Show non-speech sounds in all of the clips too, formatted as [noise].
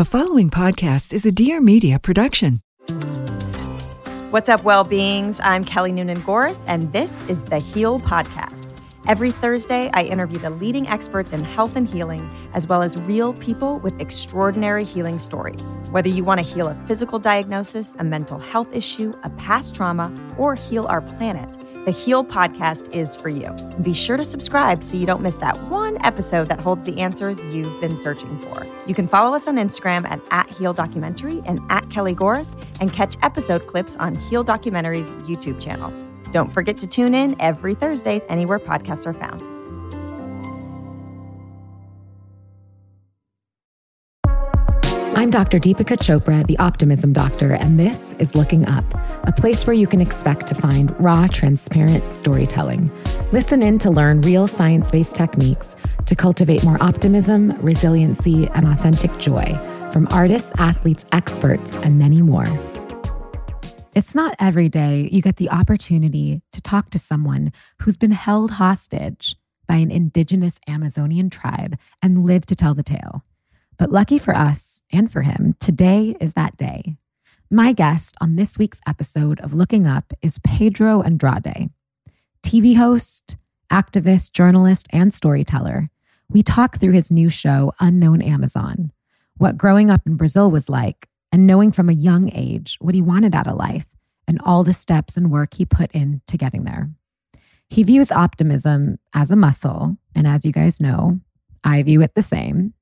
The following podcast is a Dear Media production. What's up, well beings? I'm Kelly Noonan Gores, and this is the Heal Podcast. Every Thursday, I interview the leading experts in health and healing, as well as real people with extraordinary healing stories. Whether you want to heal a physical diagnosis, a mental health issue, a past trauma, or heal our planet, the Heal Podcast is for you. Be sure to subscribe so you don't miss that one episode that holds the answers you've been searching for. You can follow us on Instagram at, at Heal Documentary and at Kelly Gores and catch episode clips on Heal Documentary's YouTube channel. Don't forget to tune in every Thursday anywhere podcasts are found. I'm Dr. Deepika Chopra, the Optimism Doctor, and this is Looking Up, a place where you can expect to find raw, transparent storytelling. Listen in to learn real science based techniques to cultivate more optimism, resiliency, and authentic joy from artists, athletes, experts, and many more. It's not every day you get the opportunity to talk to someone who's been held hostage by an indigenous Amazonian tribe and live to tell the tale. But lucky for us and for him, today is that day. My guest on this week's episode of Looking Up is Pedro Andrade, TV host, activist, journalist, and storyteller. We talk through his new show, Unknown Amazon, what growing up in Brazil was like, and knowing from a young age what he wanted out of life and all the steps and work he put into getting there. He views optimism as a muscle, and as you guys know, I view it the same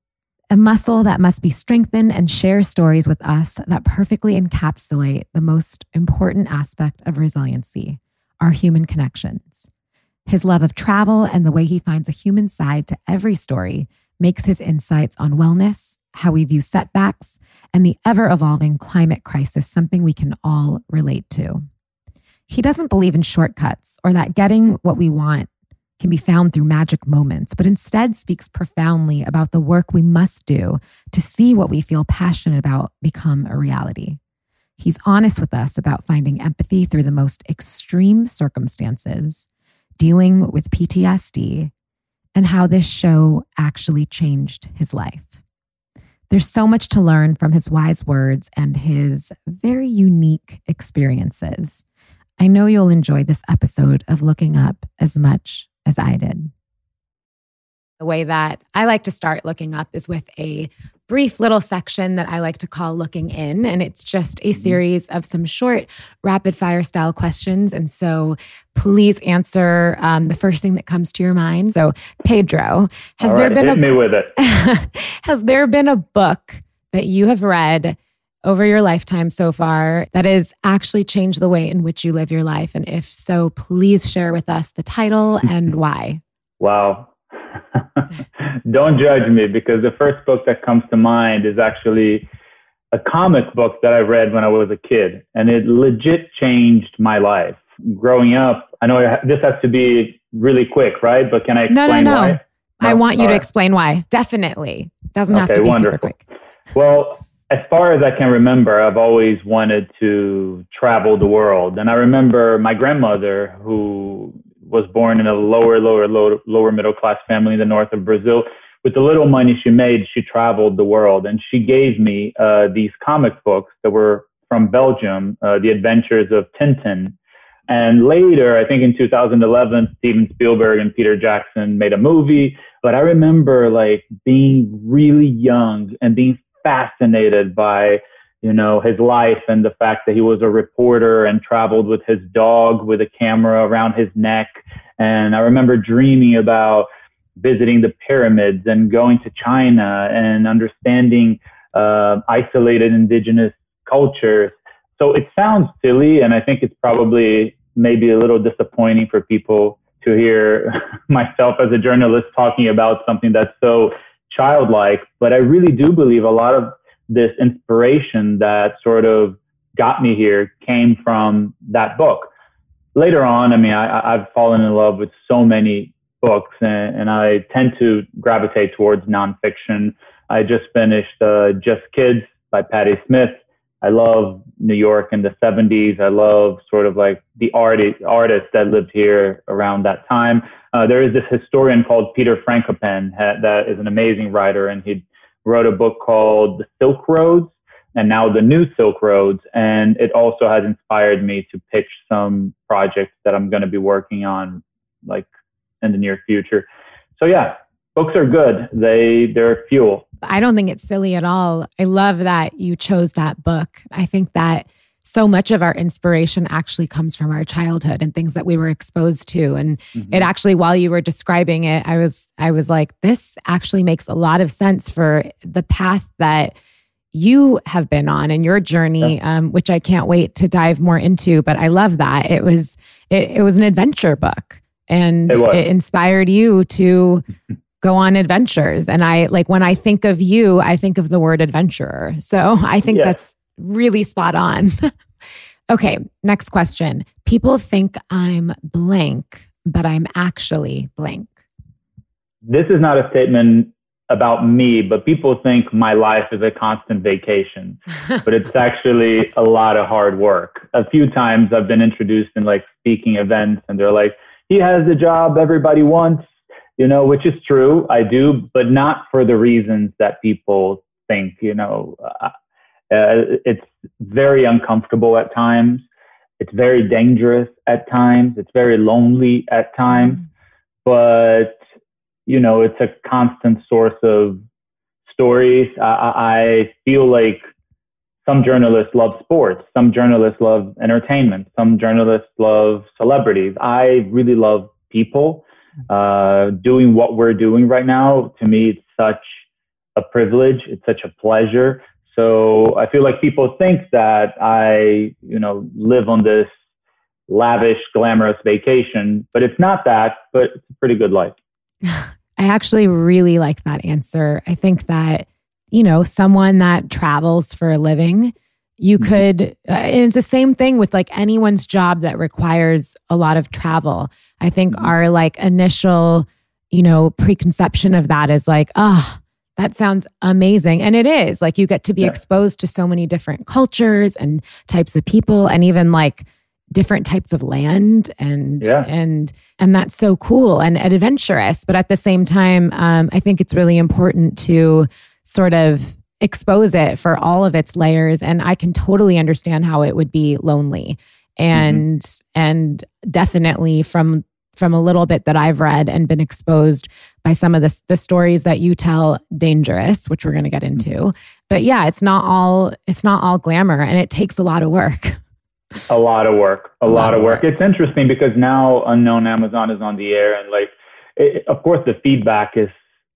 a muscle that must be strengthened and share stories with us that perfectly encapsulate the most important aspect of resiliency our human connections. His love of travel and the way he finds a human side to every story makes his insights on wellness, how we view setbacks, and the ever evolving climate crisis something we can all relate to. He doesn't believe in shortcuts or that getting what we want can be found through magic moments, but instead speaks profoundly about the work we must do to see what we feel passionate about become a reality. He's honest with us about finding empathy through the most extreme circumstances, dealing with PTSD, and how this show actually changed his life. There's so much to learn from his wise words and his very unique experiences. I know you'll enjoy this episode of Looking Up as much as I did. The way that I like to start looking up is with a brief little section that I like to call looking in. And it's just a mm-hmm. series of some short, rapid fire style questions. And so please answer um, the first thing that comes to your mind. So, Pedro, has there been a me with it? [laughs] has there been a book that you have read over your lifetime so far that has actually changed the way in which you live your life? And if so, please share with us the title [laughs] and why. Wow. [laughs] Don't judge me because the first book that comes to mind is actually a comic book that I read when I was a kid, and it legit changed my life. Growing up, I know this has to be really quick, right? But can I explain no, no, no. why? I want you All to explain why. Definitely. Doesn't okay, have to be wonderful. super quick. Well, as far as I can remember, I've always wanted to travel the world. And I remember my grandmother, who was born in a lower, lower, lower, lower middle class family in the north of Brazil. With the little money she made, she traveled the world. And she gave me uh, these comic books that were from Belgium, uh, The Adventures of Tintin. And later, I think in 2011, Steven Spielberg and Peter Jackson made a movie. But I remember like being really young and being fascinated by you know his life and the fact that he was a reporter and traveled with his dog with a camera around his neck. And i remember dreaming about visiting the pyramids and going to china and understanding uh, isolated indigenous cultures. So it sounds silly and i think it's probably maybe a little disappointing for people to hear [laughs] myself as a journalist talking about something that's so childlike. But I really do believe a lot of this inspiration that sort of got me here came from that book. Later on, I mean, I, have fallen in love with so many books, and, and, I tend to gravitate towards nonfiction. I just finished uh, Just Kids by Patti Smith. I love New York in the 70s. I love sort of like the artist, artists that lived here around that time. Uh, there is this historian called Peter Frankopan that is an amazing writer, and he wrote a book called The Silk Roads and now the new Silk Roads. And it also has inspired me to pitch some projects that I'm going to be working on like in the near future. So yeah, books are good. They they're fuel. I don't think it's silly at all. I love that you chose that book. I think that so much of our inspiration actually comes from our childhood and things that we were exposed to and mm-hmm. it actually while you were describing it i was i was like this actually makes a lot of sense for the path that you have been on and your journey yeah. um, which i can't wait to dive more into but i love that it was it, it was an adventure book and it, it inspired you to [laughs] go on adventures and i like when i think of you i think of the word adventurer so i think yeah. that's really spot on. [laughs] okay, next question. People think I'm blank, but I'm actually blank. This is not a statement about me, but people think my life is a constant vacation, [laughs] but it's actually a lot of hard work. A few times I've been introduced in like speaking events and they're like, he has the job everybody wants, you know, which is true. I do, but not for the reasons that people think, you know, uh, it's very uncomfortable at times. It's very dangerous at times. It's very lonely at times. Mm-hmm. But, you know, it's a constant source of stories. I, I feel like some journalists love sports. Some journalists love entertainment. Some journalists love celebrities. I really love people. Uh, doing what we're doing right now, to me, it's such a privilege. It's such a pleasure so I feel like people think that I, you know, live on this lavish, glamorous vacation, but it's not that, but it's a pretty good life. [laughs] I actually really like that answer. I think that, you know, someone that travels for a living, you mm-hmm. could, uh, and it's the same thing with like anyone's job that requires a lot of travel. I think mm-hmm. our like initial, you know, preconception of that is like, oh, that sounds amazing. And it is like you get to be yeah. exposed to so many different cultures and types of people and even like different types of land and yeah. and and that's so cool and, and adventurous but at the same time um, i think it's really important to sort of expose it for all of its layers and i can totally understand how it would be lonely mm-hmm. and mm-hmm. and definitely from from a little bit that I've read and been exposed by some of the, the stories that you tell dangerous, which we're going to get into. Mm-hmm. But yeah, it's not all it's not all glamour and it takes a lot of work. A lot of work, a, a lot, lot, of work. work. It's interesting because now Unknown Amazon is on the air and like it, of course the feedback is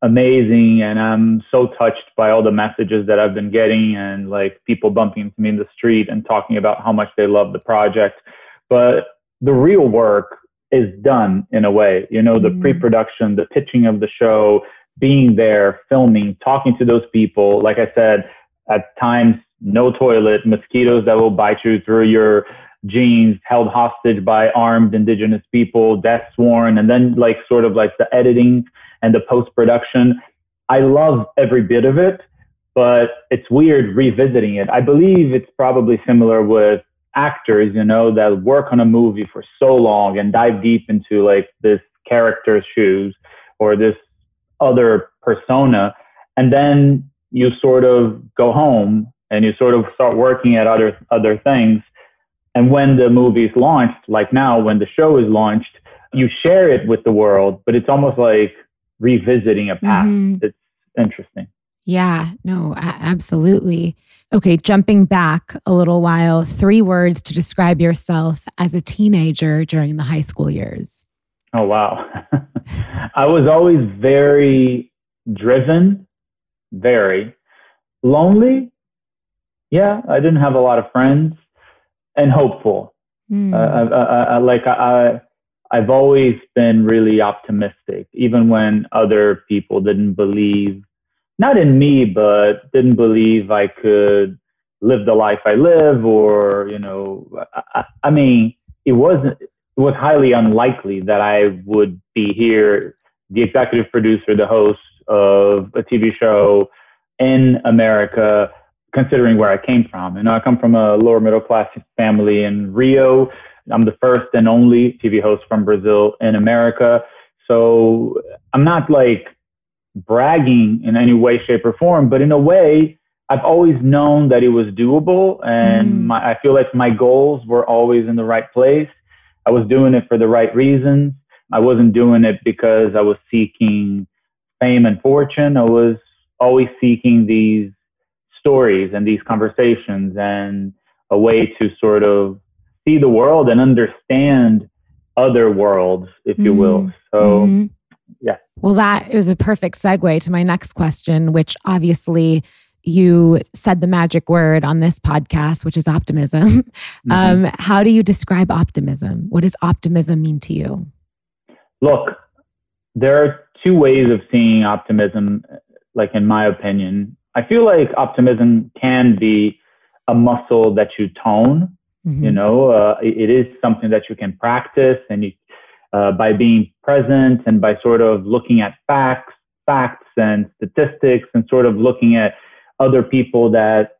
amazing and I'm so touched by all the messages that I've been getting and like people bumping into me in the street and talking about how much they love the project. But the real work is done in a way. You know, the mm-hmm. pre-production, the pitching of the show, being there, filming, talking to those people. Like I said, at times no toilet, mosquitoes that will bite you through your jeans, held hostage by armed indigenous people, death sworn, and then like sort of like the editing and the post-production. I love every bit of it, but it's weird revisiting it. I believe it's probably similar with actors, you know, that work on a movie for so long and dive deep into like this character's shoes or this other persona. And then you sort of go home and you sort of start working at other, other things. And when the movie is launched, like now, when the show is launched, you share it with the world, but it's almost like revisiting a past. Mm-hmm. It's interesting. Yeah, no, absolutely. Okay, jumping back a little while, three words to describe yourself as a teenager during the high school years. Oh, wow. [laughs] I was always very driven, very lonely. Yeah, I didn't have a lot of friends and hopeful. Mm. Uh, I, I, like I, I've always been really optimistic, even when other people didn't believe not in me, but didn't believe I could live the life I live, or you know, I, I mean, it wasn't. It was highly unlikely that I would be here, the executive producer, the host of a TV show in America, considering where I came from. You know, I come from a lower middle class family in Rio. I'm the first and only TV host from Brazil in America. So I'm not like bragging in any way, shape, or form, but in a way, I've always known that it was doable, and mm. my, I feel like my goals were always in the right place. I was doing it for the right reasons. I wasn't doing it because I was seeking fame and fortune. I was always seeking these stories and these conversations and a way to sort of see the world and understand other worlds, if you will. Mm-hmm. So, mm-hmm. yeah. Well, that is a perfect segue to my next question, which obviously you said the magic word on this podcast, which is optimism. [laughs] Mm-hmm. Um, how do you describe optimism? What does optimism mean to you? Look, there are two ways of seeing optimism, like in my opinion. I feel like optimism can be a muscle that you tone. Mm-hmm. You know, uh, it, it is something that you can practice, and you, uh, by being present and by sort of looking at facts, facts and statistics, and sort of looking at other people that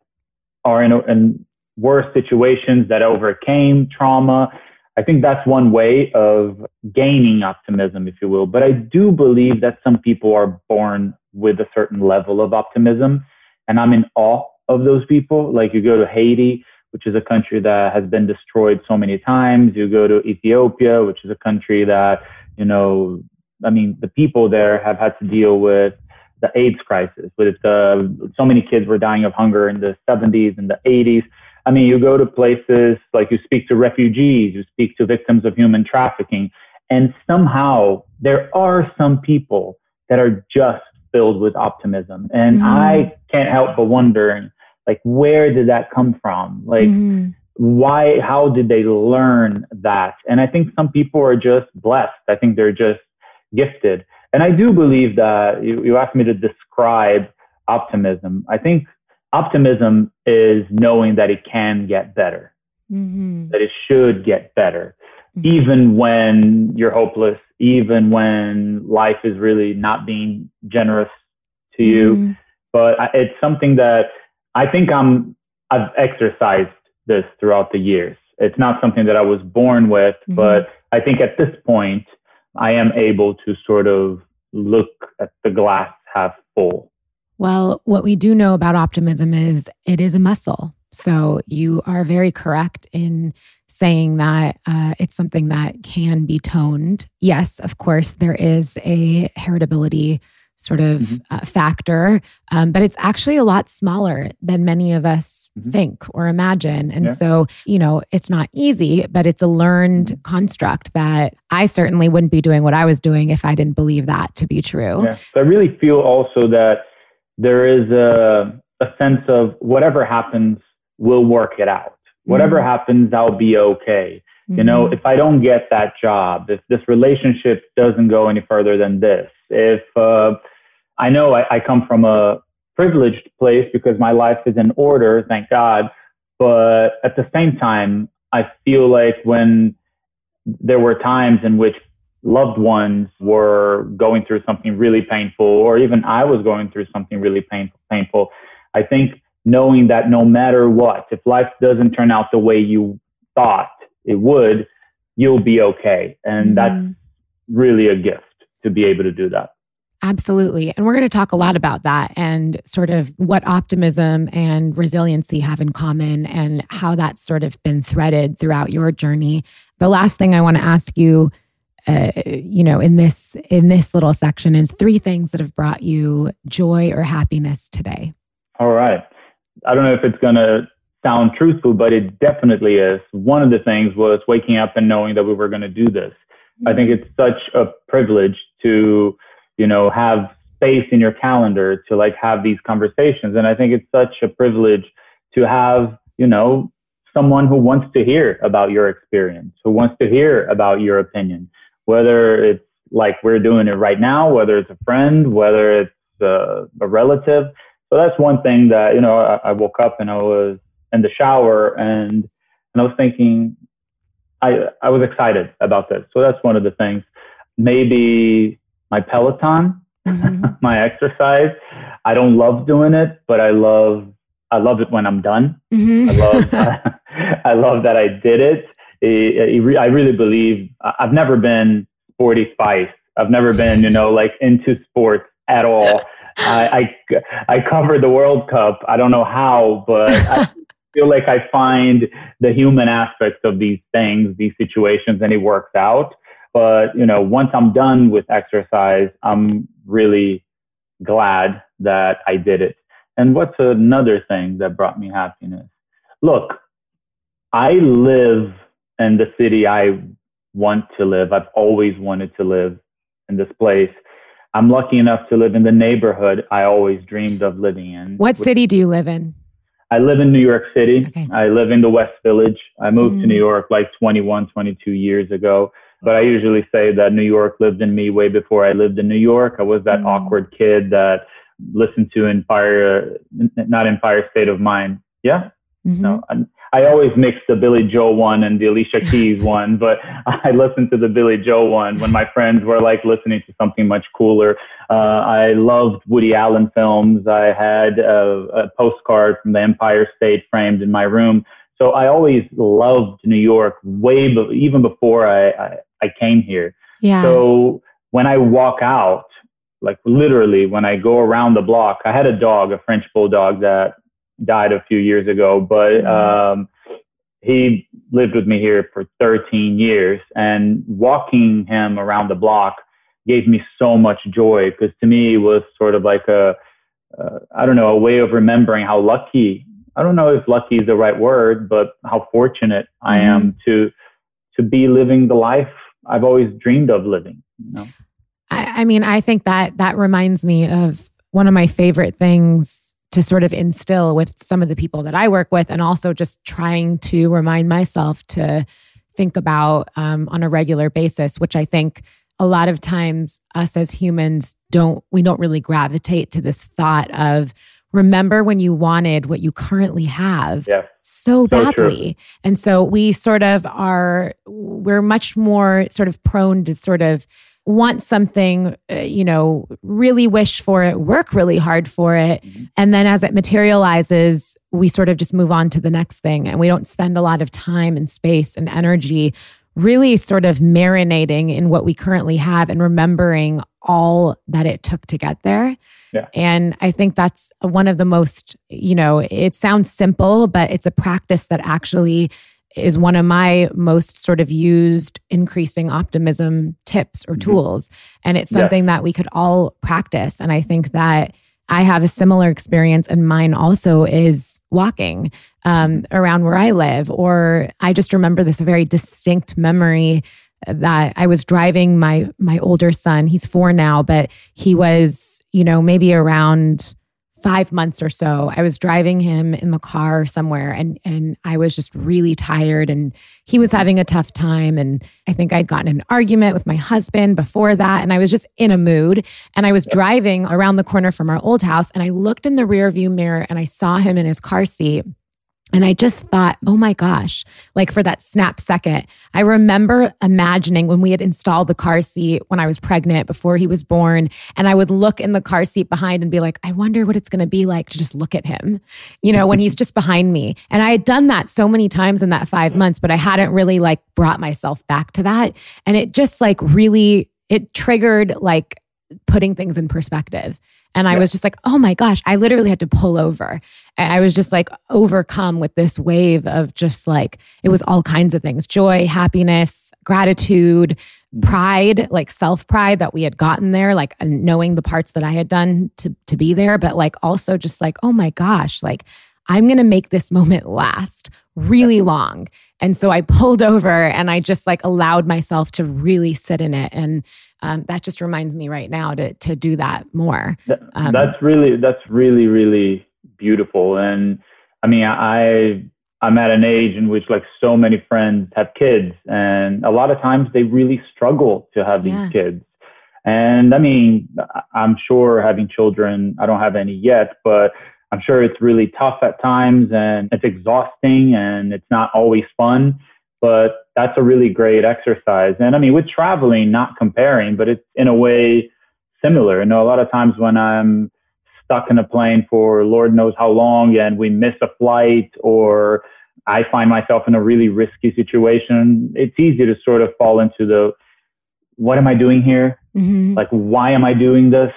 are in, in worse situations that overcame trauma. I think that's one way of gaining optimism, if you will. But I do believe that some people are born with a certain level of optimism. And I'm in awe of those people. Like you go to Haiti, which is a country that has been destroyed so many times. You go to Ethiopia, which is a country that, you know, I mean, the people there have had to deal with the AIDS crisis, with uh, so many kids were dying of hunger in the 70s and the 80s. I mean, you go to places like you speak to refugees, you speak to victims of human trafficking, and somehow there are some people that are just filled with optimism. And mm. I can't help but wondering, like, where did that come from? Like, mm. why, how did they learn that? And I think some people are just blessed. I think they're just gifted. And I do believe that you, you asked me to describe optimism. I think optimism is knowing that it can get better, mm-hmm. that it should get better, mm-hmm. even when you're hopeless, even when life is really not being generous to you. Mm-hmm. But it's something that I think I'm, I've exercised this throughout the years. It's not something that I was born with, mm-hmm. but I think at this point, I am able to sort of look at the glass half full. Well, what we do know about optimism is it is a muscle. So you are very correct in saying that uh, it's something that can be toned. Yes, of course, there is a heritability sort of mm-hmm. uh, factor, um, but it's actually a lot smaller than many of us mm-hmm. think or imagine. And yeah. so, you know, it's not easy, but it's a learned mm-hmm. construct that I certainly wouldn't be doing what I was doing if I didn't believe that to be true. Yeah. So I really feel also that there is a, a sense of whatever happens, we'll work it out. Whatever mm-hmm. happens, I'll be okay. You know, mm-hmm. if I don't get that job, if this relationship doesn't go any further than this, if uh, I know I, I come from a privileged place because my life is in order, thank God. But at the same time, I feel like when there were times in which loved ones were going through something really painful, or even I was going through something really painful, painful, I think knowing that no matter what, if life doesn't turn out the way you thought it would, you'll be okay. And mm-hmm. that's really a gift to be able to do that. Absolutely. And we're going to talk a lot about that and sort of what optimism and resiliency have in common and how that's sort of been threaded throughout your journey. The last thing I want to ask you uh, you know in this in this little section is three things that have brought you joy or happiness today all right i don't know if it's going to sound truthful but it definitely is one of the things was waking up and knowing that we were going to do this. I think it's such a privilege to you know have space in your calendar to like have these conversations and i think it's such a privilege to have you know someone who wants to hear about your experience who wants to hear about your opinion whether it's like we're doing it right now, whether it's a friend, whether it's a, a relative. So that's one thing that, you know, I, I, woke up and I was in the shower and, and I was thinking, I, I was excited about this. So that's one of the things. Maybe my Peloton, mm-hmm. [laughs] my exercise. I don't love doing it, but I love I love it when I'm done. Mm-hmm. I love [laughs] [laughs] I love that I did it I really believe I've never been sporty spice. I've never been, you know, like into sports at all. I, I, I covered the World Cup. I don't know how, but I feel like I find the human aspects of these things, these situations, and it works out. But you know, once I'm done with exercise, I'm really glad that I did it. And what's another thing that brought me happiness? Look, I live in the city I want to live. I've always wanted to live in this place. I'm lucky enough to live in the neighborhood I always dreamed of living in. What city do you live in? I live in New York City. Okay. I live in the West Village. I moved mm. to New York like 21, 22 years ago. But I usually say that New York lived in me way before I lived in New York. I was that mm. awkward kid that listened to Empire, not Empire State of Mind. Yeah. Mm-hmm. No, I always mix the Billy Joel one and the Alicia Keys [laughs] one, but I listened to the Billy Joel one when my friends were like listening to something much cooler. Uh, I loved Woody Allen films. I had a, a postcard from the Empire State framed in my room. So I always loved New York way be- even before I, I, I came here. Yeah. So when I walk out, like literally when I go around the block, I had a dog, a French bulldog that died a few years ago, but mm-hmm. um, he lived with me here for 13 years, and walking him around the block gave me so much joy because to me it was sort of like a uh, I don't know a way of remembering how lucky I don't know if lucky is the right word, but how fortunate mm-hmm. I am to to be living the life I've always dreamed of living. You know? I, I mean, I think that that reminds me of one of my favorite things to sort of instill with some of the people that I work with, and also just trying to remind myself to think about um, on a regular basis, which I think a lot of times us as humans don't, we don't really gravitate to this thought of, remember when you wanted what you currently have yeah. so badly. So and so we sort of are, we're much more sort of prone to sort of want something, uh, you know, really wish for it, work really hard for it. Mm-hmm. And then as it materializes, we sort of just move on to the next thing. And we don't spend a lot of time and space and energy really sort of marinating in what we currently have and remembering all that it took to get there. Yeah. And I think that's one of the most, you know, it sounds simple, but it's a practice that actually is one of my most sort of used increasing optimism tips or mm-hmm. tools. And it's something yeah. that we could all practice. And I think that I have a similar experience, and mine also is walking um, around where I live. Or I just remember this very distinct memory that I was driving my my older son. He's four now, but he was, you know, maybe around five months or so, I was driving him in the car somewhere and and I was just really tired and he was having a tough time. And I think I'd gotten an argument with my husband before that. And I was just in a mood. And I was driving around the corner from our old house and I looked in the rear view mirror and I saw him in his car seat and I just thought, oh my gosh, like for that snap second, I remember imagining when we had installed the car seat when I was pregnant before he was born. And I would look in the car seat behind and be like, I wonder what it's going to be like to just look at him, you know, when he's just behind me. And I had done that so many times in that five months, but I hadn't really like brought myself back to that. And it just like really, it triggered like putting things in perspective. And I yeah. was just like, oh my gosh, I literally had to pull over. I was just like overcome with this wave of just like, it was all kinds of things joy, happiness, gratitude, mm. pride, like self pride that we had gotten there, like knowing the parts that I had done to, to be there, but like also just like, oh my gosh, like I'm going to make this [laughs] moment last really long. And so I pulled over and I just like allowed myself to really sit in it. And um, that just reminds me right now to to do that more. Um, that's really that's really really beautiful. And I mean, I I'm at an age in which like so many friends have kids, and a lot of times they really struggle to have yeah. these kids. And I mean, I'm sure having children, I don't have any yet, but I'm sure it's really tough at times and it's exhausting and it's not always fun but that's a really great exercise. And I mean, with traveling, not comparing, but it's in a way similar. You know, a lot of times when I'm stuck in a plane for Lord knows how long and we miss a flight or I find myself in a really risky situation, it's easy to sort of fall into the what am I doing here? Mm-hmm. Like, why am I doing this?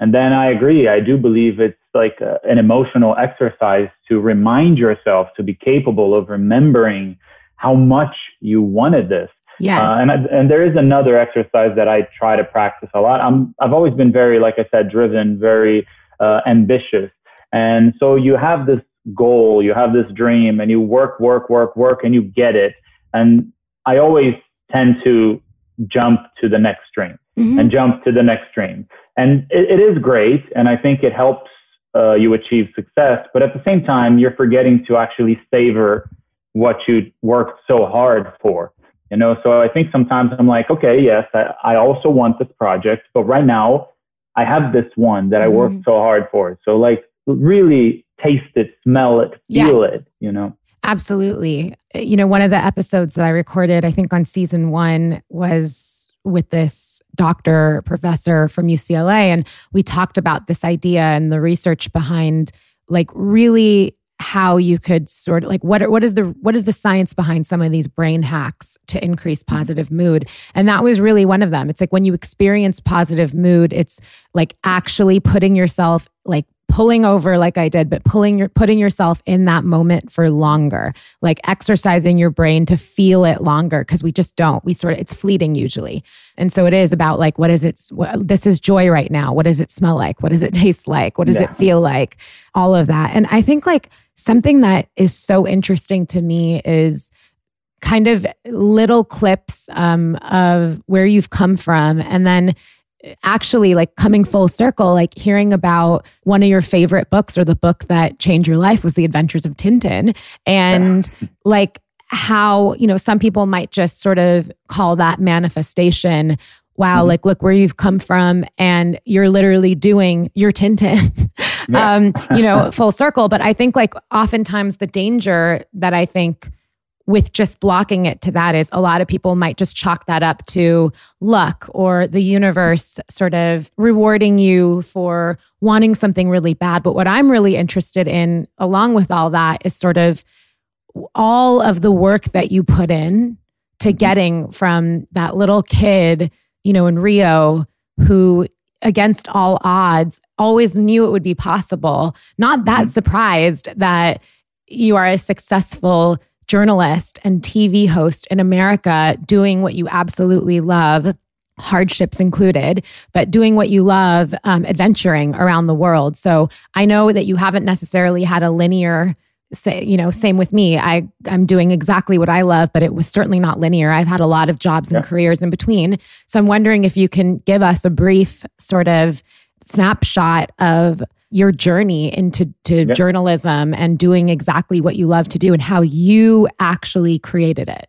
And then I agree. I do believe it's like a, an emotional exercise to remind yourself to be capable of remembering how much you wanted this. Yeah. Uh, and, and there is another exercise that I try to practice a lot. I'm, I've always been very, like I said, driven, very uh, ambitious. And so you have this goal, you have this dream, and you work, work, work, work, and you get it. And I always tend to jump to the next dream mm-hmm. and jump to the next dream. And it, it is great. And I think it helps uh, you achieve success. But at the same time, you're forgetting to actually savor what you worked so hard for. You know, so I think sometimes I'm like, okay, yes, I, I also want this project, but right now I have this one that I worked mm-hmm. so hard for. So like really taste it, smell it, feel yes. it, you know. Absolutely. You know, one of the episodes that I recorded, I think on season one, was with this doctor professor from UCLA. And we talked about this idea and the research behind like really how you could sort of like what what is the what is the science behind some of these brain hacks to increase mm-hmm. positive mood and that was really one of them it's like when you experience positive mood it's like actually putting yourself like pulling over like I did, but pulling your putting yourself in that moment for longer, like exercising your brain to feel it longer because we just don't. We sort of it's fleeting usually. And so it is about like what is it what, this is joy right now. What does it smell like? What does it [laughs] taste like? What does yeah. it feel like? All of that. And I think like something that is so interesting to me is kind of little clips um, of where you've come from and then actually like coming full circle like hearing about one of your favorite books or the book that changed your life was the adventures of tintin and yeah. like how you know some people might just sort of call that manifestation wow mm-hmm. like look where you've come from and you're literally doing your tintin [laughs] yeah. um you know [laughs] full circle but i think like oftentimes the danger that i think with just blocking it to that is a lot of people might just chalk that up to luck or the universe sort of rewarding you for wanting something really bad. But what I'm really interested in, along with all that, is sort of all of the work that you put in to mm-hmm. getting from that little kid, you know, in Rio who against all odds always knew it would be possible, not that mm-hmm. surprised that you are a successful journalist and TV host in America doing what you absolutely love hardships included, but doing what you love, um, adventuring around the world. So I know that you haven't necessarily had a linear say you know same with me i i'm doing exactly what i love but it was certainly not linear i've had a lot of jobs and yeah. careers in between so i'm wondering if you can give us a brief sort of snapshot of your journey into to yep. journalism and doing exactly what you love to do and how you actually created it.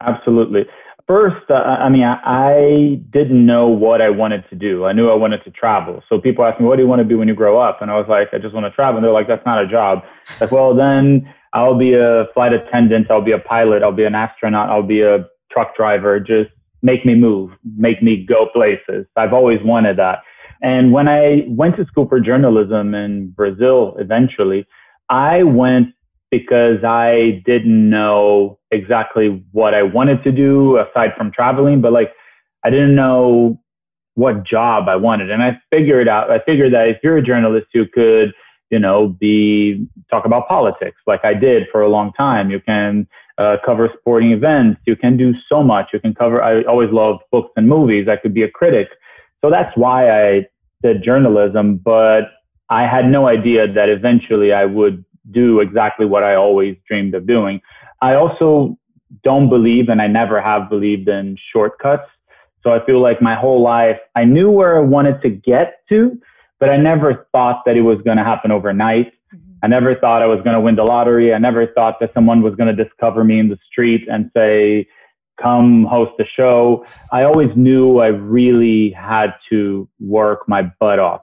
Absolutely. First, uh, I mean, I, I, didn't know what I wanted to do. I knew I wanted to travel. So people ask me, what do you want to be when you grow up? And I was like, I just want to travel. And they're like, that's not a job. Like, well, then I'll be a flight attendant. I'll be a pilot. I'll be an astronaut. I'll be a truck driver. Just make me move, make me go places. I've always wanted that. And when I went to school for journalism in Brazil eventually, I went because I didn't know exactly what I wanted to do aside from traveling, but like I didn't know what job I wanted. And I figured out, I figured that if you're a journalist, you could, you know, be talk about politics like I did for a long time. You can uh, cover sporting events. You can do so much. You can cover, I always loved books and movies. I could be a critic. So that's why I did journalism, but I had no idea that eventually I would do exactly what I always dreamed of doing. I also don't believe, and I never have believed in shortcuts. So I feel like my whole life, I knew where I wanted to get to, but I never thought that it was going to happen overnight. Mm-hmm. I never thought I was going to win the lottery. I never thought that someone was going to discover me in the street and say, come host a show. I always knew I really had to work my butt off.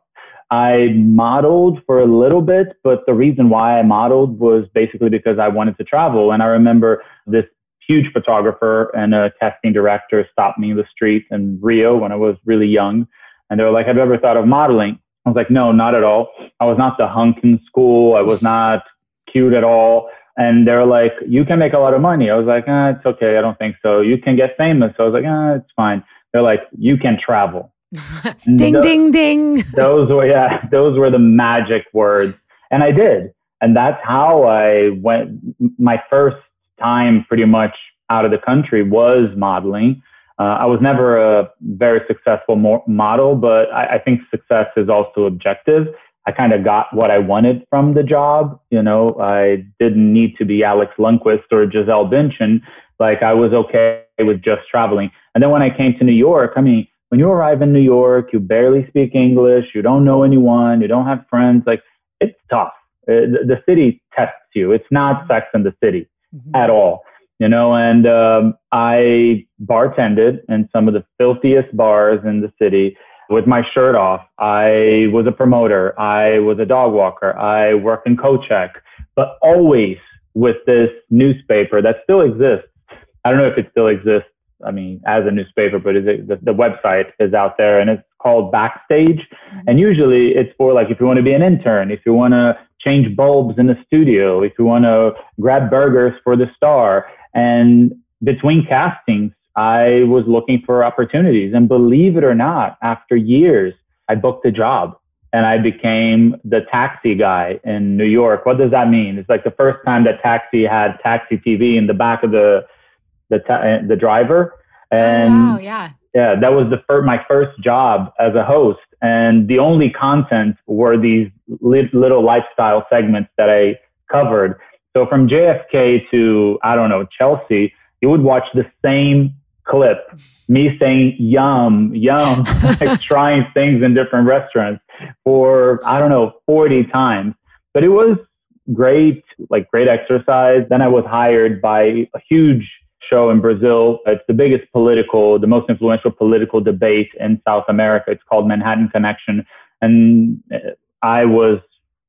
I modeled for a little bit, but the reason why I modeled was basically because I wanted to travel. And I remember this huge photographer and a casting director stopped me in the street in Rio when I was really young. And they were like, Have you ever thought of modeling? I was like, No, not at all. I was not the hunk in school. I was not cute at all. And they're like, you can make a lot of money. I was like, ah, it's okay. I don't think so. You can get famous. So I was like, ah, it's fine. They're like, you can travel. [laughs] ding, those, ding, ding. [laughs] those were, yeah, those were the magic words. And I did. And that's how I went. My first time pretty much out of the country was modeling. Uh, I was never a very successful mo- model, but I, I, think success is also objective. I kind of got what I wanted from the job. You know, I didn't need to be Alex Lundqvist or Gisele Bündchen. Like I was okay with just traveling. And then when I came to New York, I mean, when you arrive in New York, you barely speak English, you don't know anyone, you don't have friends. Like it's tough. Uh, the city tests you. It's not Sex in the City mm-hmm. at all you know, and um, I bartended in some of the filthiest bars in the city with my shirt off. I was a promoter. I was a dog walker. I worked in co-check, but always with this newspaper that still exists. I don't know if it still exists. I mean, as a newspaper, but it, the, the website is out there and it's called Backstage. Mm-hmm. And usually it's for like if you want to be an intern, if you want to change bulbs in the studio, if you want to grab burgers for the star, and between castings, I was looking for opportunities. And believe it or not, after years, I booked a job and I became the taxi guy in New York. What does that mean? It's like the first time that taxi had taxi TV in the back of the the ta- the driver. Oh, and oh, wow, yeah. Yeah, that was the first, my first job as a host. And the only content were these li- little lifestyle segments that I covered. So from JFK to, I don't know, Chelsea, you would watch the same clip, me saying yum, yum, [laughs] like trying things in different restaurants for, I don't know, 40 times. But it was great, like great exercise. Then I was hired by a huge show in Brazil. It's the biggest political, the most influential political debate in South America. It's called Manhattan Connection. And uh, I was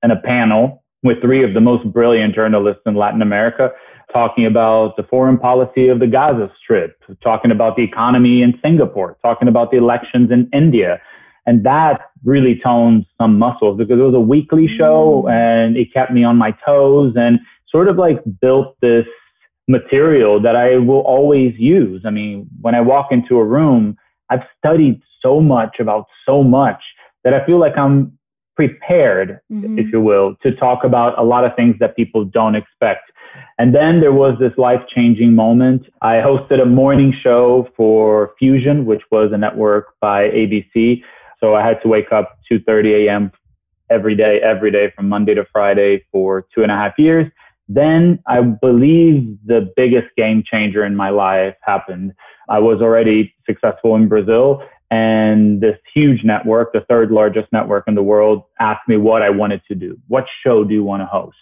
in a panel with three of the most brilliant journalists in Latin America talking about the foreign policy of the Gaza Strip, talking about the economy in Singapore, talking about the elections in India. And that really toned some muscles because it was a weekly show mm. and it kept me on my toes and sort of like built this material that I will always use. I mean, when I walk into a room, I've studied so much about so much that I feel like I'm prepared, mm-hmm. if you will, to talk about a lot of things that people don't expect. And then there was this life changing moment. I hosted a morning show for Fusion, which was a network by ABC. So I had to wake up 2:30 a.m. every day, every day from Monday to Friday for two and a half years. Then I believe the biggest game changer in my life happened. I was already successful in Brazil and this huge network, the third largest network in the world, asked me what I wanted to do. What show do you want to host?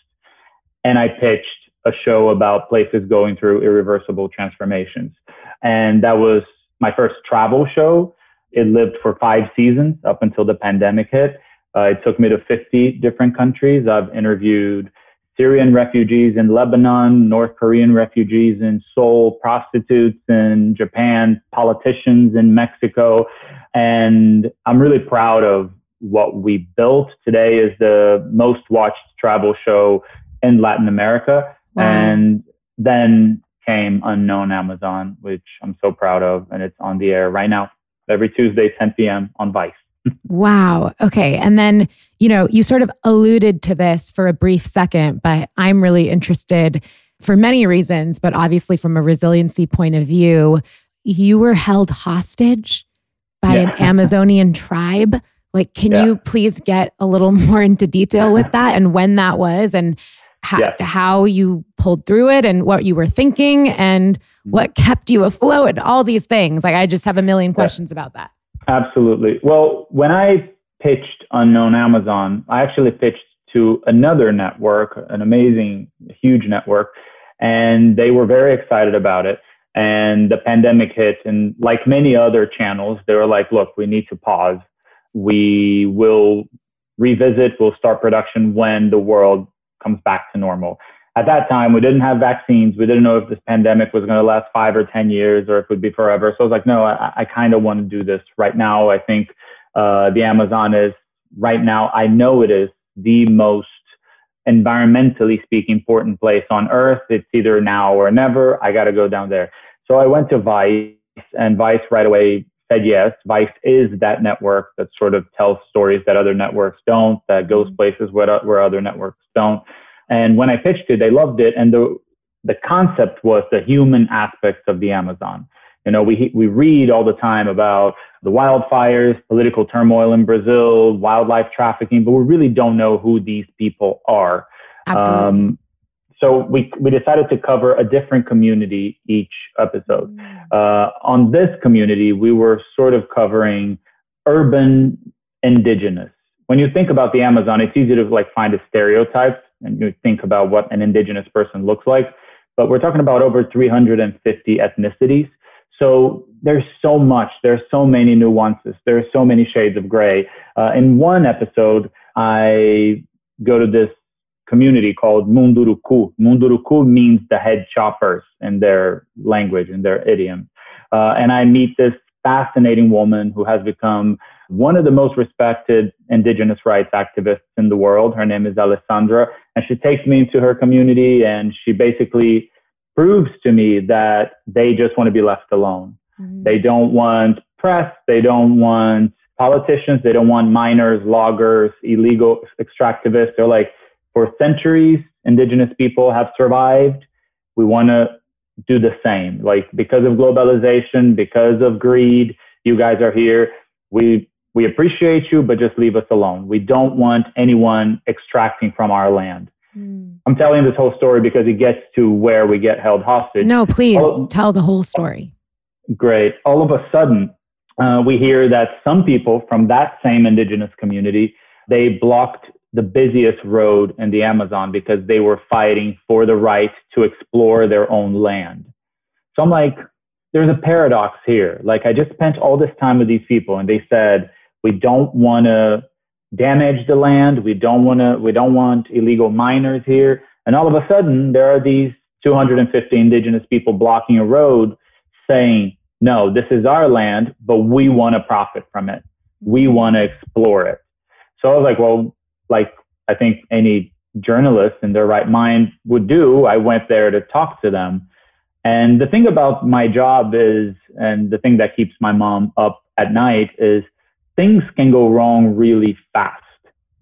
And I pitched a show about places going through irreversible transformations. And that was my first travel show. It lived for five seasons up until the pandemic hit. Uh, it took me to 50 different countries. I've interviewed Syrian refugees in Lebanon, North Korean refugees in Seoul, prostitutes in Japan, politicians in Mexico. And I'm really proud of what we built. Today is the most watched travel show in Latin America. Wow. And then came Unknown Amazon, which I'm so proud of. And it's on the air right now, every Tuesday, 10 p.m. on Vice. [laughs] Wow. Okay. And then, you know, you sort of alluded to this for a brief second, but I'm really interested for many reasons, but obviously from a resiliency point of view, you were held hostage by yeah. an [laughs] Amazonian tribe. Like, can yeah. you please get a little [laughs] more into detail with that and when that was and how, yeah. how you pulled through it and what you were thinking and mm-hmm. what kept you afloat, and all these things? Like, I just have a million questions about that. Absolutely. Well, when I pitched Unknown Amazon, I actually pitched to another network, an amazing, huge network, and they were very excited about it. And the pandemic hit, and like many other channels, they were like, look, we need to pause. We will revisit, we'll start production when the world comes back to normal at that time, we didn't have vaccines. We didn't know if this pandemic was going to last five or 10 years or if it would be forever. So I was like, no, I, I kind of want to do this right now. I think uh, the Amazon is right now, I know it is the most environmentally speaking important place on earth. It's either now or never. I got to go down there. So I went to Vice and Vice right away said yes. Vice is that network that sort of tells stories that other networks don't, that goes mm-hmm. places where, where other networks don't. And when I pitched it, they loved it. And the, the concept was the human aspects of the Amazon. You know, we, we read all the time about the wildfires, political turmoil in Brazil, wildlife trafficking, but we really don't know who these people are. Absolutely. Um, so we, we decided to cover a different community each episode. Mm. Uh, on this community, we were sort of covering urban indigenous. When you think about the Amazon, it's easy to like find a stereotype and you think about what an indigenous person looks like. But we're talking about over 350 ethnicities. So there's so much, there's so many nuances, there's so many shades of gray. Uh, in one episode, I go to this community called Munduruku. Munduruku means the head choppers in their language, in their idiom. Uh, and I meet this fascinating woman who has become one of the most respected indigenous rights activists in the world. Her name is Alessandra. And she takes me into her community and she basically proves to me that they just want to be left alone. Mm-hmm. They don't want press. They don't want politicians. They don't want miners, loggers, illegal extractivists. They're like, for centuries, indigenous people have survived. We want to do the same. Like because of globalization, because of greed, you guys are here. We we appreciate you, but just leave us alone. We don't want anyone extracting from our land. Mm. I'm telling this whole story because it gets to where we get held hostage. No, please All, tell the whole story. Great. All of a sudden, uh, we hear that some people from that same indigenous community they blocked the busiest road in the Amazon because they were fighting for the right to explore their own land. So I'm like, there's a paradox here. Like I just spent all this time with these people and they said, we don't want to damage the land. We don't want to, we don't want illegal miners here. And all of a sudden there are these 250 indigenous people blocking a road saying, no, this is our land, but we want to profit from it. We want to explore it. So I was like, well, like I think any journalist in their right mind would do, I went there to talk to them. And the thing about my job is, and the thing that keeps my mom up at night is things can go wrong really fast.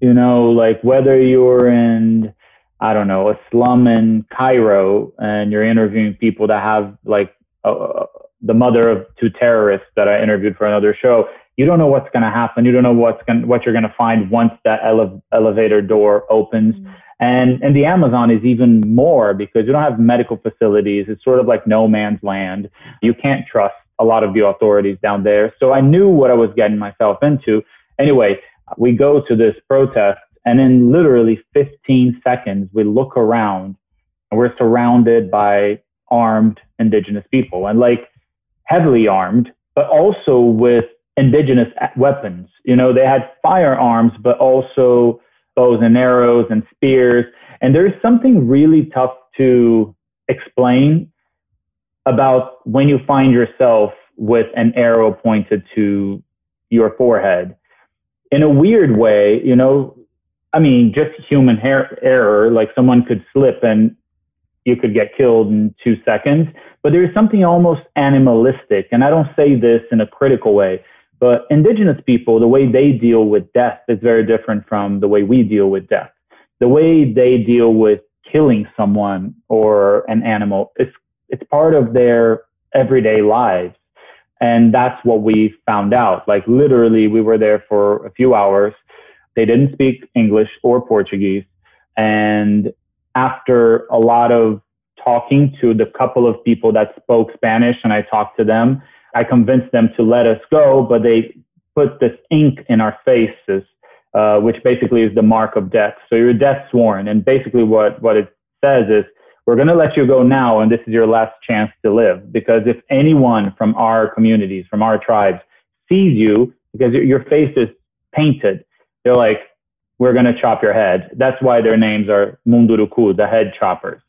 You know, like whether you're in, I don't know, a slum in Cairo and you're interviewing people that have like uh, the mother of two terrorists that I interviewed for another show, you don't know what's going to happen. You don't know what's going what you're going to find once that ele- elevator door opens. Mm-hmm. And and the Amazon is even more because you don't have medical facilities. It's sort of like no man's land. You can't trust a lot of the authorities down there. So I knew what I was getting myself into. Anyway, we go to this protest and in literally 15 seconds we look around and we're surrounded by armed indigenous people and like heavily armed, but also with indigenous weapons. You know, they had firearms, but also bows and arrows and spears. And there's something really tough to explain about when you find yourself with an arrow pointed to your forehead. In a weird way, you know, I mean, just human hair error, like someone could slip and you could get killed in two seconds. But there's something almost animalistic. And I don't say this in a critical way. But indigenous people, the way they deal with death is very different from the way we deal with death. The way they deal with killing someone or an animal, it's, it's part of their everyday lives. And that's what we found out. Like literally, we were there for a few hours. They didn't speak English or Portuguese. And after a lot of talking to the couple of people that spoke Spanish and I talked to them, I convinced them to let us go, but they put this ink in our faces, uh, which basically is the mark of death. So you're death sworn. And basically what, what it says is, we're going to let you go now, and this is your last chance to live. Because if anyone from our communities, from our tribes, sees you, because your face is painted, they're like, we're going to chop your head. That's why their names are Munduruku, the head choppers.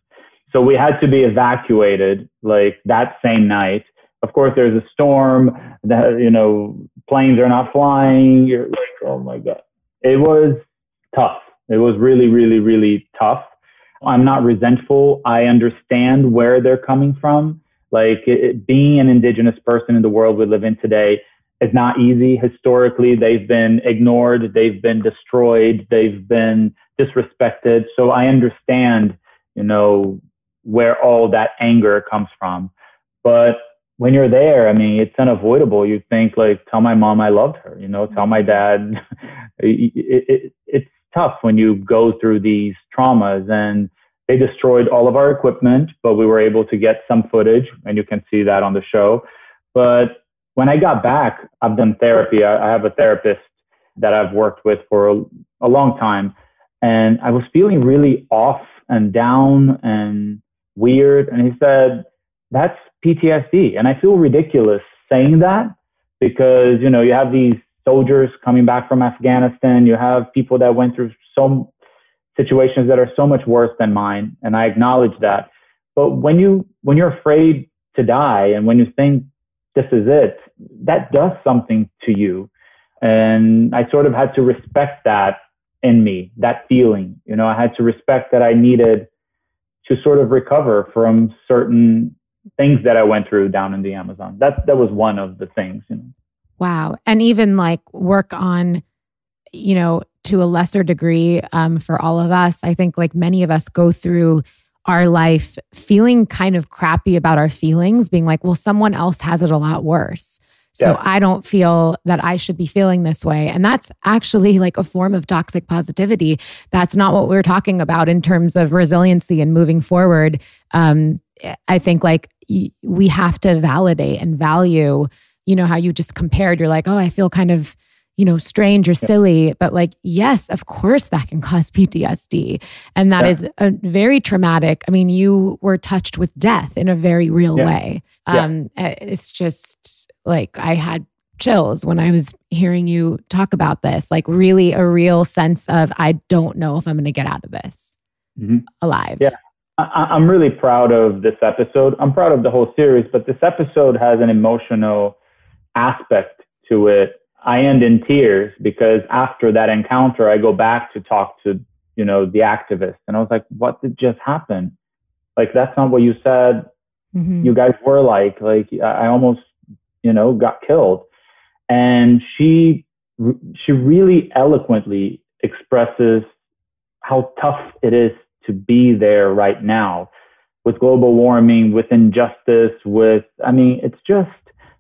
So we had to be evacuated like that same night. Of course, there's a storm. That you know, planes are not flying. You're like, oh my god, it was tough. It was really, really, really tough. I'm not resentful. I understand where they're coming from. Like it, being an indigenous person in the world we live in today, is not easy. Historically, they've been ignored, they've been destroyed, they've been disrespected. So I understand, you know, where all that anger comes from. But when you're there, I mean, it's unavoidable. You think like, tell my mom I loved her, you know, mm-hmm. tell my dad. [laughs] it, it, it's tough when you go through these traumas and they destroyed all of our equipment, but we were able to get some footage and you can see that on the show. But when I got back, I've done therapy. I, I have a therapist that I've worked with for a, a long time. And I was feeling really off and down and weird. And he said, that's PTSD. And I feel ridiculous saying that because, you know, you have these soldiers coming back from Afghanistan, you have people that went through some situations that are so much worse than mine. And I acknowledge that. But when you, when you're afraid to die and when you think this is it, that does something to you. And I sort of had to respect that in me, that feeling. You know, I had to respect that I needed to sort of recover from certain things that I went through down in the Amazon. That that was one of the things. You know. Wow, and even like work on, you know, to a lesser degree um, for all of us. I think like many of us go through our life feeling kind of crappy about our feelings, being like, well, someone else has it a lot worse. So yeah. I don't feel that I should be feeling this way. And that's actually like a form of toxic positivity. That's not what we're talking about in terms of resiliency and moving forward. Um, I think like we have to validate and value, you know, how you just compared, you're like, oh, I feel kind of you know, strange or silly, but like, yes, of course that can cause PTSD. And that yeah. is a very traumatic. I mean, you were touched with death in a very real yeah. way. Um, yeah. It's just like I had chills when I was hearing you talk about this, like really a real sense of, I don't know if I'm going to get out of this mm-hmm. alive. Yeah. I, am really proud of this episode. I'm proud of the whole series, but this episode has an emotional aspect to it I end in tears because after that encounter, I go back to talk to, you know, the activist. And I was like, what did just happen? Like, that's not what you said. Mm-hmm. You guys were like, like, I almost, you know, got killed. And she, she really eloquently expresses how tough it is to be there right now with global warming, with injustice, with, I mean, it's just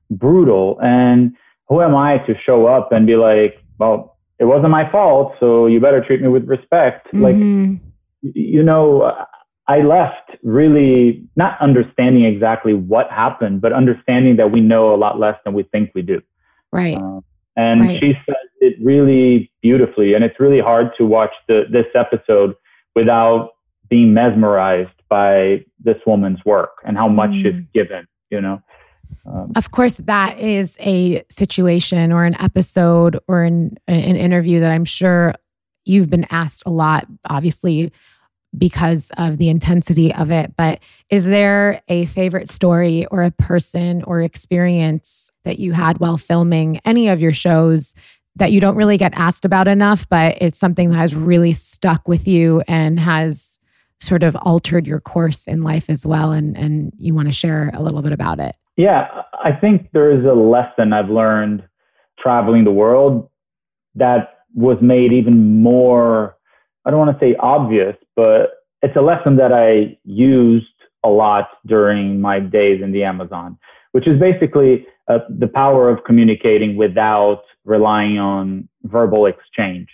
brutal. And, who am I to show up and be like, well, it wasn't my fault, so you better treat me with respect. Mm-hmm. Like, you know, I left really not understanding exactly what happened, but understanding that we know a lot less than we think we do. Right. Uh, and right. she said it really beautifully. And it's really hard to watch the, this episode without being mesmerized by this woman's work and how much mm. she's given, you know? Um, of course, that is a situation or an episode or an, an interview that I'm sure you've been asked a lot, obviously, because of the intensity of it. But is there a favorite story or a person or experience that you had while filming any of your shows that you don't really get asked about enough, but it's something that has really stuck with you and has sort of altered your course in life as well? And, and you want to share a little bit about it? Yeah, I think there is a lesson I've learned traveling the world that was made even more, I don't want to say obvious, but it's a lesson that I used a lot during my days in the Amazon, which is basically uh, the power of communicating without relying on verbal exchange.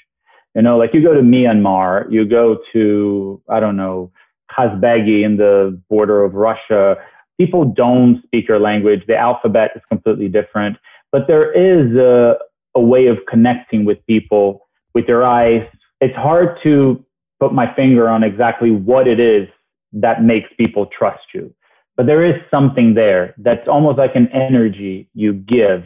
You know, like you go to Myanmar, you go to, I don't know, Kazbegi in the border of Russia, people don't speak your language. The alphabet is completely different, but there is a, a way of connecting with people with your eyes. It's hard to put my finger on exactly what it is that makes people trust you. But there is something there that's almost like an energy you give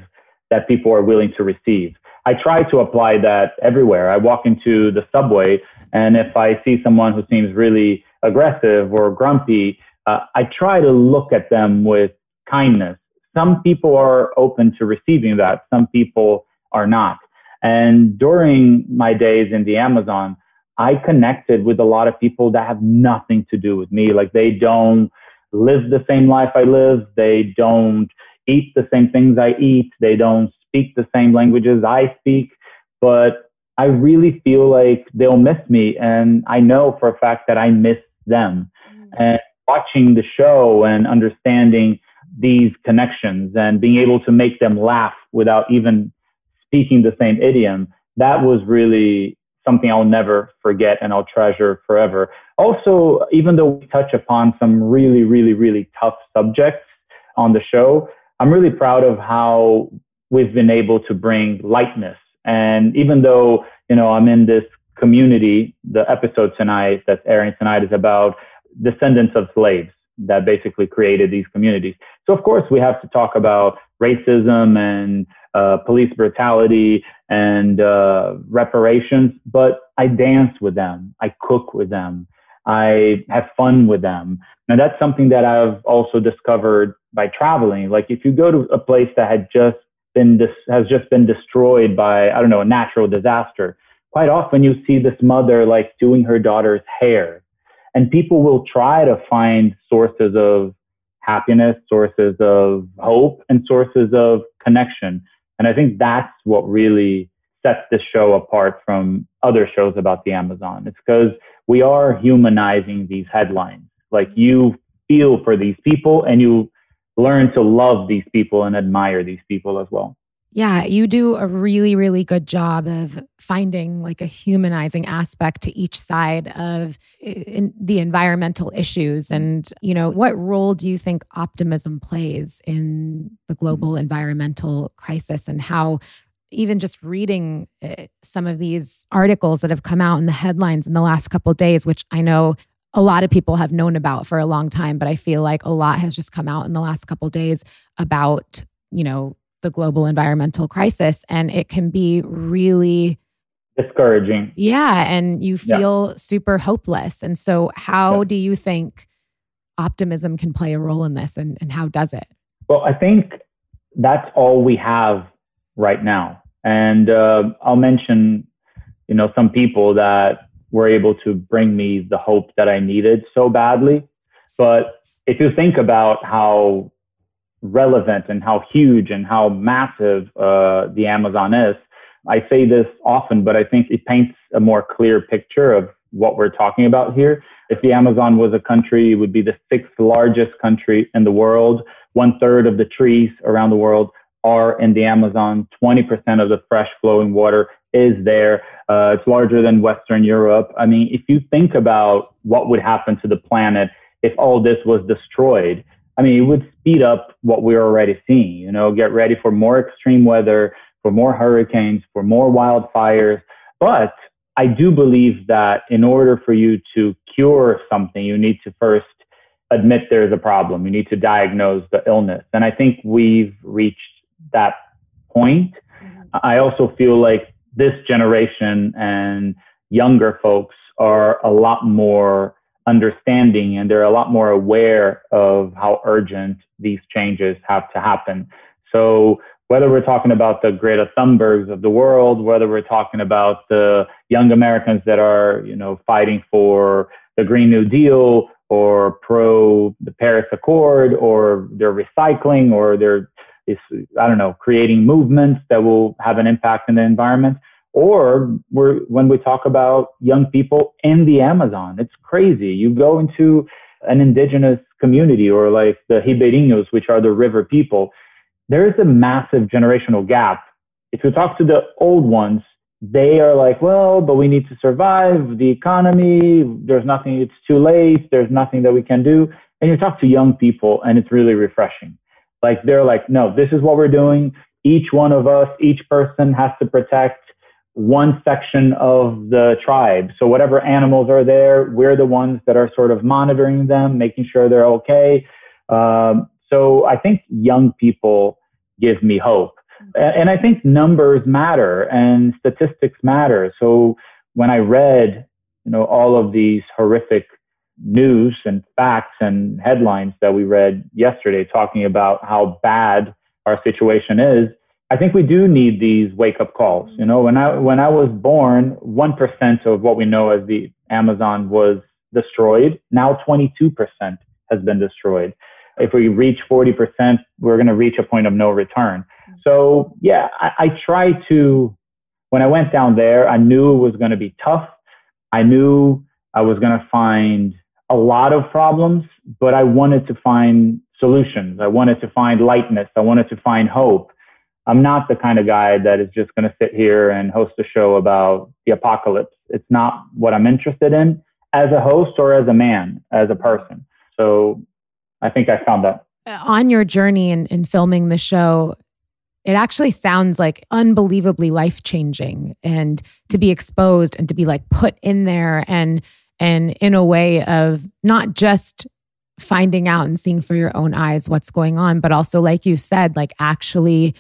that people are willing to receive. I try to apply that everywhere. I walk into the subway, and if I see someone who seems really aggressive or grumpy, uh, I try to look at them with kindness. Some people are open to receiving that, some people are not. And during my days in the Amazon, I connected with a lot of people that have nothing to do with me. Like they don't live the same life I live, they don't eat the same things I eat, they don't speak the same languages I speak, but I really feel like they'll miss me. And I know for a fact that I miss them. Mm-hmm. And watching the show and understanding these connections and being able to make them laugh without even speaking the same idiom, that was really something I'll never forget and I'll treasure forever. Also, even though we touch upon some really, really, really tough subjects on the show, I'm really proud of how we've been able to bring lightness. And even though, you know, I'm in this community, the episode tonight that's airing tonight is about descendants of slaves that basically created these communities. So of course we have to talk about racism and uh, police brutality and uh, reparations, but I dance with them, I cook with them, I have fun with them. Now that's something that I've also discovered by traveling. Like if you go to a place that had just been dis- has just been destroyed by I don't know a natural disaster, quite often you see this mother like doing her daughter's hair and people will try to find sources of happiness, sources of hope, and sources of connection. And I think that's what really sets this show apart from other shows about the Amazon. It's because we are humanizing these headlines. Like you feel for these people and you learn to love these people and admire these people as well. Yeah, you do a really, really good job of finding like a humanizing aspect to each side of the environmental issues. And, you know, what role do you think optimism plays in the global mm-hmm. environmental crisis and how even just reading eh, some of these articles that have come out in the headlines in the last couple days, which I know a lot of people have known about for a long time, but I feel like a lot has just come out in the last couple days about, you know, the global environmental crisis. And it can be really discouraging. Yeah. And you feel yeah. super hopeless. And so, how yeah. do you think optimism can play a role in this and, and how does it? Well, I think that's all we have right now. And uh, I'll mention, you know, some people that were able to bring me the hope that I needed so badly. But if you think about how relevant and how huge and how massive uh, the Amazon is. I say this often, but I think it paints a more clear picture of what we're talking about here. If the Amazon was a country, it would be the sixth largest country in the world. One third of the trees around the world are in the Amazon. 20% of the fresh flowing water is there. Uh, it's larger than Western Europe. I mean, if you think about what would happen to the planet if all this was destroyed, I mean, it would speed up what we're already seeing, you know, get ready for more extreme weather, for more hurricanes, for more wildfires. But I do believe that in order for you to cure something, you need to first admit there's a problem. You need to diagnose the illness. And I think we've reached that point. Mm-hmm. I also feel like this generation and younger folks are a lot more understanding and they're a lot more aware of how urgent these changes have to happen. So whether we're talking about the Greta Thunbergs of the world, whether we're talking about the young Americans that are, you know, fighting for the Green New Deal or pro the Paris Accord, or they're recycling, or they're, I don't know, creating movements that will have an impact in the environment or we're, when we talk about young people in the Amazon, it's crazy. You go into an indigenous community or like the Ribeirinhos, which are the river people, there is a massive generational gap. If you talk to the old ones, they are like, well, but we need to survive the economy. There's nothing, it's too late. There's nothing that we can do. And you talk to young people and it's really refreshing. Like they're like, no, this is what we're doing. Each one of us, each person has to protect one section of the tribe. So whatever animals are there, we're the ones that are sort of monitoring them, making sure they're okay. Um, so I think young people give me hope. And I think numbers matter and statistics matter. So when I read, you know, all of these horrific news and facts and headlines that we read yesterday talking about how bad our situation is, I think we do need these wake up calls. You know, when I when I was born, one percent of what we know as the Amazon was destroyed. Now, twenty two percent has been destroyed. If we reach forty percent, we're going to reach a point of no return. So yeah, I, I try to. When I went down there, I knew it was going to be tough. I knew I was going to find a lot of problems, but I wanted to find solutions. I wanted to find lightness. I wanted to find hope. I'm not the kind of guy that is just going to sit here and host a show about the apocalypse. It's not what I'm interested in as a host or as a man, as a person. So I think I found that. On your journey in, in filming the show, it actually sounds like unbelievably life changing and to be exposed and to be like put in there and and in a way of not just finding out and seeing for your own eyes what's going on, but also, like you said, like actually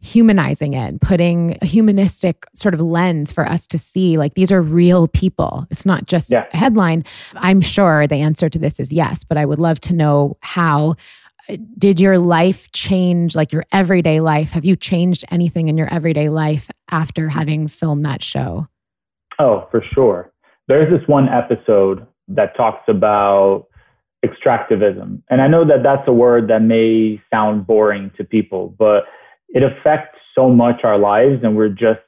humanizing it, putting a humanistic sort of lens for us to see like these are real people. It's not just yeah. a headline. I'm sure the answer to this is yes, but I would love to know how uh, did your life change like your everyday life have you changed anything in your everyday life after having filmed that show oh for sure there's this one episode that talks about extractivism. And I know that that's a word that may sound boring to people, but it affects so much our lives. And we're just,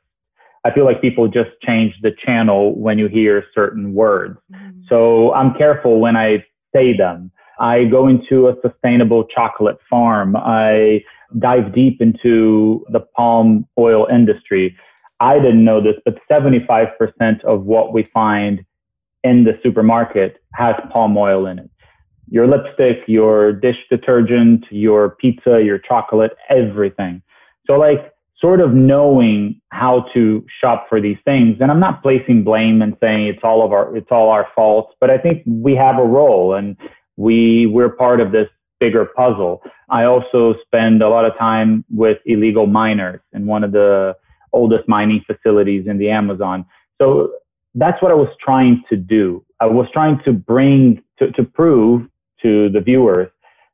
I feel like people just change the channel when you hear certain words. Mm-hmm. So I'm careful when I say them. I go into a sustainable chocolate farm. I dive deep into the palm oil industry. I didn't know this, but 75% of what we find in the supermarket has palm oil in it. Your lipstick, your dish detergent, your pizza, your chocolate, everything. So, like, sort of knowing how to shop for these things. And I'm not placing blame and saying it's all of our, it's all our fault, but I think we have a role and we, we're part of this bigger puzzle. I also spend a lot of time with illegal miners in one of the oldest mining facilities in the Amazon. So that's what I was trying to do. I was trying to bring, to, to prove to the viewers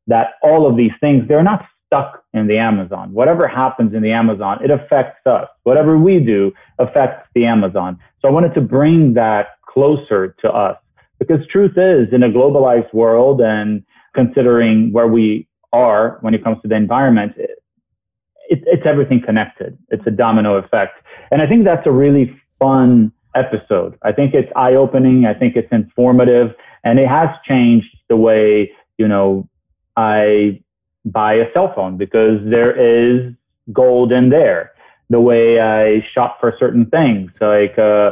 that all of these things, they're not stuck in the Amazon. Whatever happens in the Amazon, it affects us. Whatever we do affects the Amazon. So I wanted to bring that closer to us because truth is in a globalized world and considering where we are when it comes to the environment, it, it's everything connected. It's a domino effect. And I think that's a really fun episode. I think it's eye opening. I think it's informative and it has changed the way, you know, I buy a cell phone because there is gold in there. The way I shop for certain things, like, uh,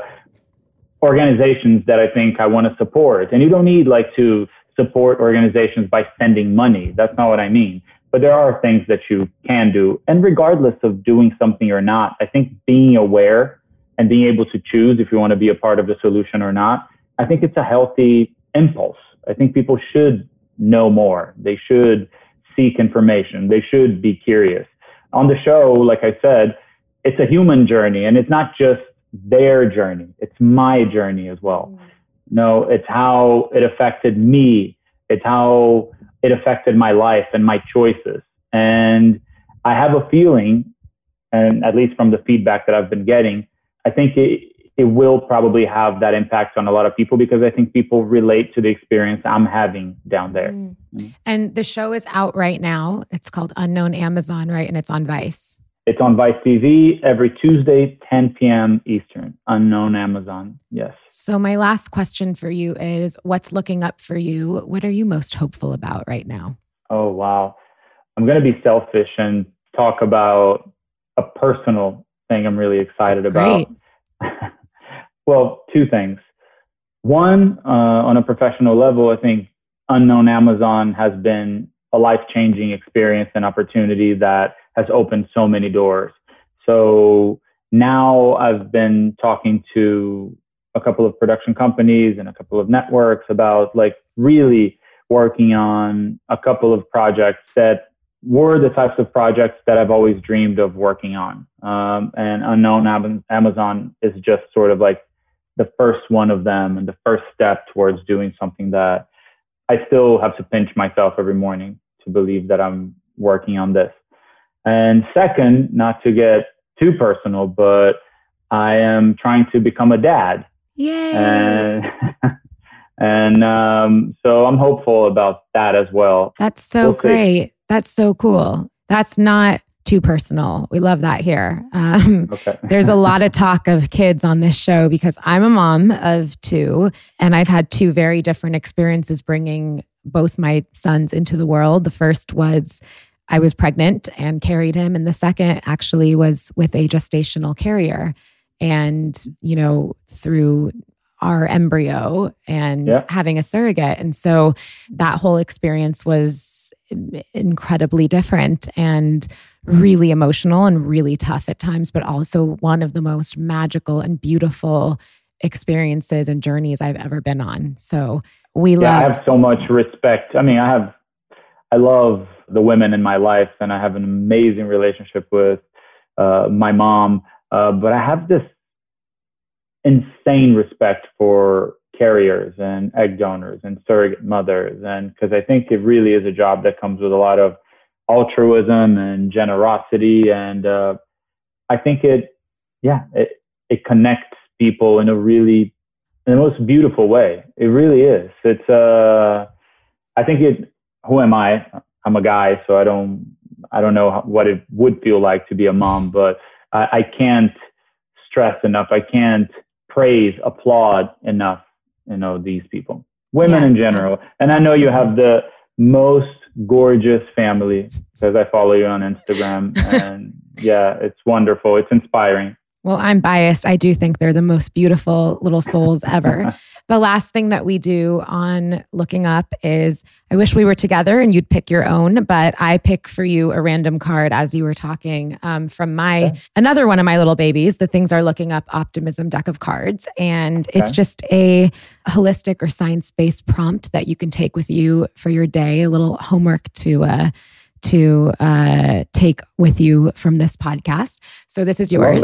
organizations that I think I want to support. And you don't need like to support organizations by spending money. That's not what I mean but there are things that you can do. And regardless of doing something or not, I think being aware and being able to choose if you want to be a part of the solution or not, I think it's a healthy impulse. I think people should know more. They should seek information. They should be curious. On the show, like I said, it's a human journey and it's not just their journey. It's my journey as well. Mm. No, it's how it affected me. It's how it affected my life and my choices. And I have a feeling, and at least from the feedback that I've been getting, I think it, it will probably have that impact on a lot of people because I think people relate to the experience I'm having down there. Mm. And the show is out right now. It's called Unknown Amazon, right? And it's on Vice. It's on Vice TV every Tuesday, 10 p.m. Eastern. Unknown Amazon. Yes. So, my last question for you is what's looking up for you? What are you most hopeful about right now? Oh, wow. I'm going to be selfish and talk about a personal thing I'm really excited about. [laughs] well, two things. One, uh, on a professional level, I think Unknown Amazon has been a life changing experience and opportunity that has opened so many doors. So now I've been talking to a couple of production companies and a couple of networks about like really working on a couple of projects that were the types of projects that I've always dreamed of working on. Um, and Unknown Amazon is just sort of like the first one of them and the first step towards doing something that I still have to pinch myself every morning to believe that I'm working on this. And second, not to get too personal, but I am trying to become a dad. Yay! And, [laughs] and um, so I'm hopeful about that as well. That's so we'll great. See. That's so cool. That's not too personal. We love that here. Um, Okay. [laughs] there's a lot of talk of kids on this show because I'm a mom of two, and I've had two very different experiences bringing both my sons into the world. The first was I was pregnant and carried him, and the second actually was with a gestational carrier. And, you know, through our embryo and Yeah. having a surrogate. And so that whole experience was incredibly different and really emotional and really tough at times, but also one of the most magical and beautiful experiences and journeys I've ever been on. So we yeah, I have so much respect. I mean, I have, I love the women in my life, and I have an amazing relationship with uh, my mom. Uh, but I have this insane respect for carriers and egg donors and surrogate mothers, and because I think it really is a job that comes with a lot of altruism and generosity, and uh, I think it, yeah, it it connects people in a really in the most beautiful way. It really is. It's uh, I think it. Who am I? I'm a guy, so I don't I don't know what it would feel like to be a mom, but I, I can't stress enough. I can't praise, applaud enough. You know these people, women in Yes, general, and I know you have the most gorgeous family because I follow you on Instagram, [laughs] and yeah, it's wonderful. It's inspiring. Well, I'm biased. I do think they're the most beautiful little souls ever. [laughs] the last thing that we do on looking up is I wish we were together and you'd pick your own, but I pick for you a random card as you were talking um, from my Okay. another one of my little babies. The things are looking up optimism deck of cards, and it's just a holistic or science based prompt that you can take with you for your day. A little homework to. Uh, to uh, take with you from this podcast. So this is yours.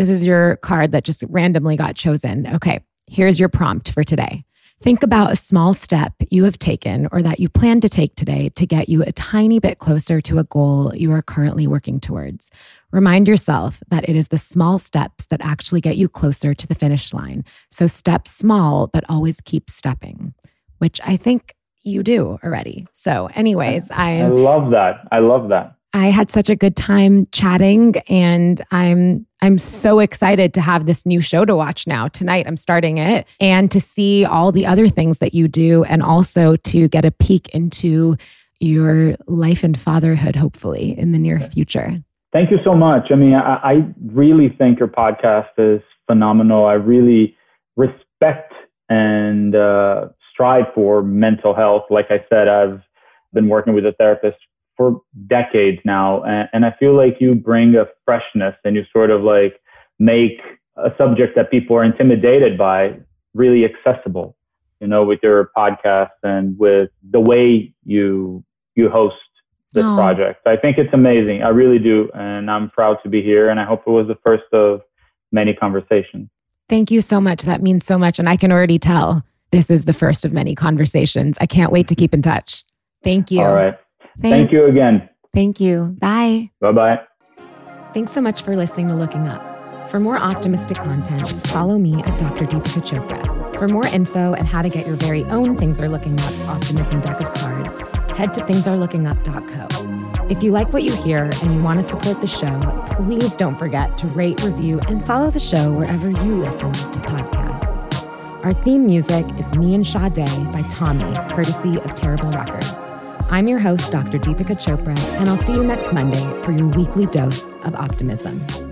This is your card that just randomly got chosen. Okay, here's your prompt for today. Think about a small step you have taken or that you plan to take today to get you a tiny bit closer to a goal you are currently working towards. Remind yourself that it is the small steps that actually get you closer to the finish line. So, step small, but always keep stepping, which I think you do already. So, anyways, I I love that. I love that. I had such a good time chatting and I'm I'm so excited to have this new show to watch now. Tonight I'm starting it and to see all the other things that you do and also to get a peek into your life and fatherhood hopefully in the near future. Thank you so much. I mean, I, I really think your podcast is phenomenal. I really respect and uh, strive for mental health. Like I said, I've been working with a therapist for decades now, and, and I feel like you bring a freshness and you sort of like make a subject that people are intimidated by really accessible. You know, with your podcast and with the way you you host this Aw. project. I think it's amazing. I really do. And I'm proud to be here. And I hope it was the first of many conversations. Thank you so much. That means so much and I can already tell this is the first of many conversations. I can't wait to keep in touch. Thank you. All right. Thank you again. Thank you. Bye. Bye bye. Thanks so much for listening to Looking Up. For more optimistic content, follow me at Dr. Deepika Chopra. For more info and how to get your very own Things Are Looking Up optimism deck of cards, head to thingsareLookingUp.co. If you like what you hear and you want to support the show, please don't forget to rate, review, and follow the show wherever you listen to podcasts. Our theme music is Me and Sade by Tommy, courtesy of Terrible Records. I'm your host, Dr. Deepika Chopra, and I'll see you next Monday for your weekly dose of optimism.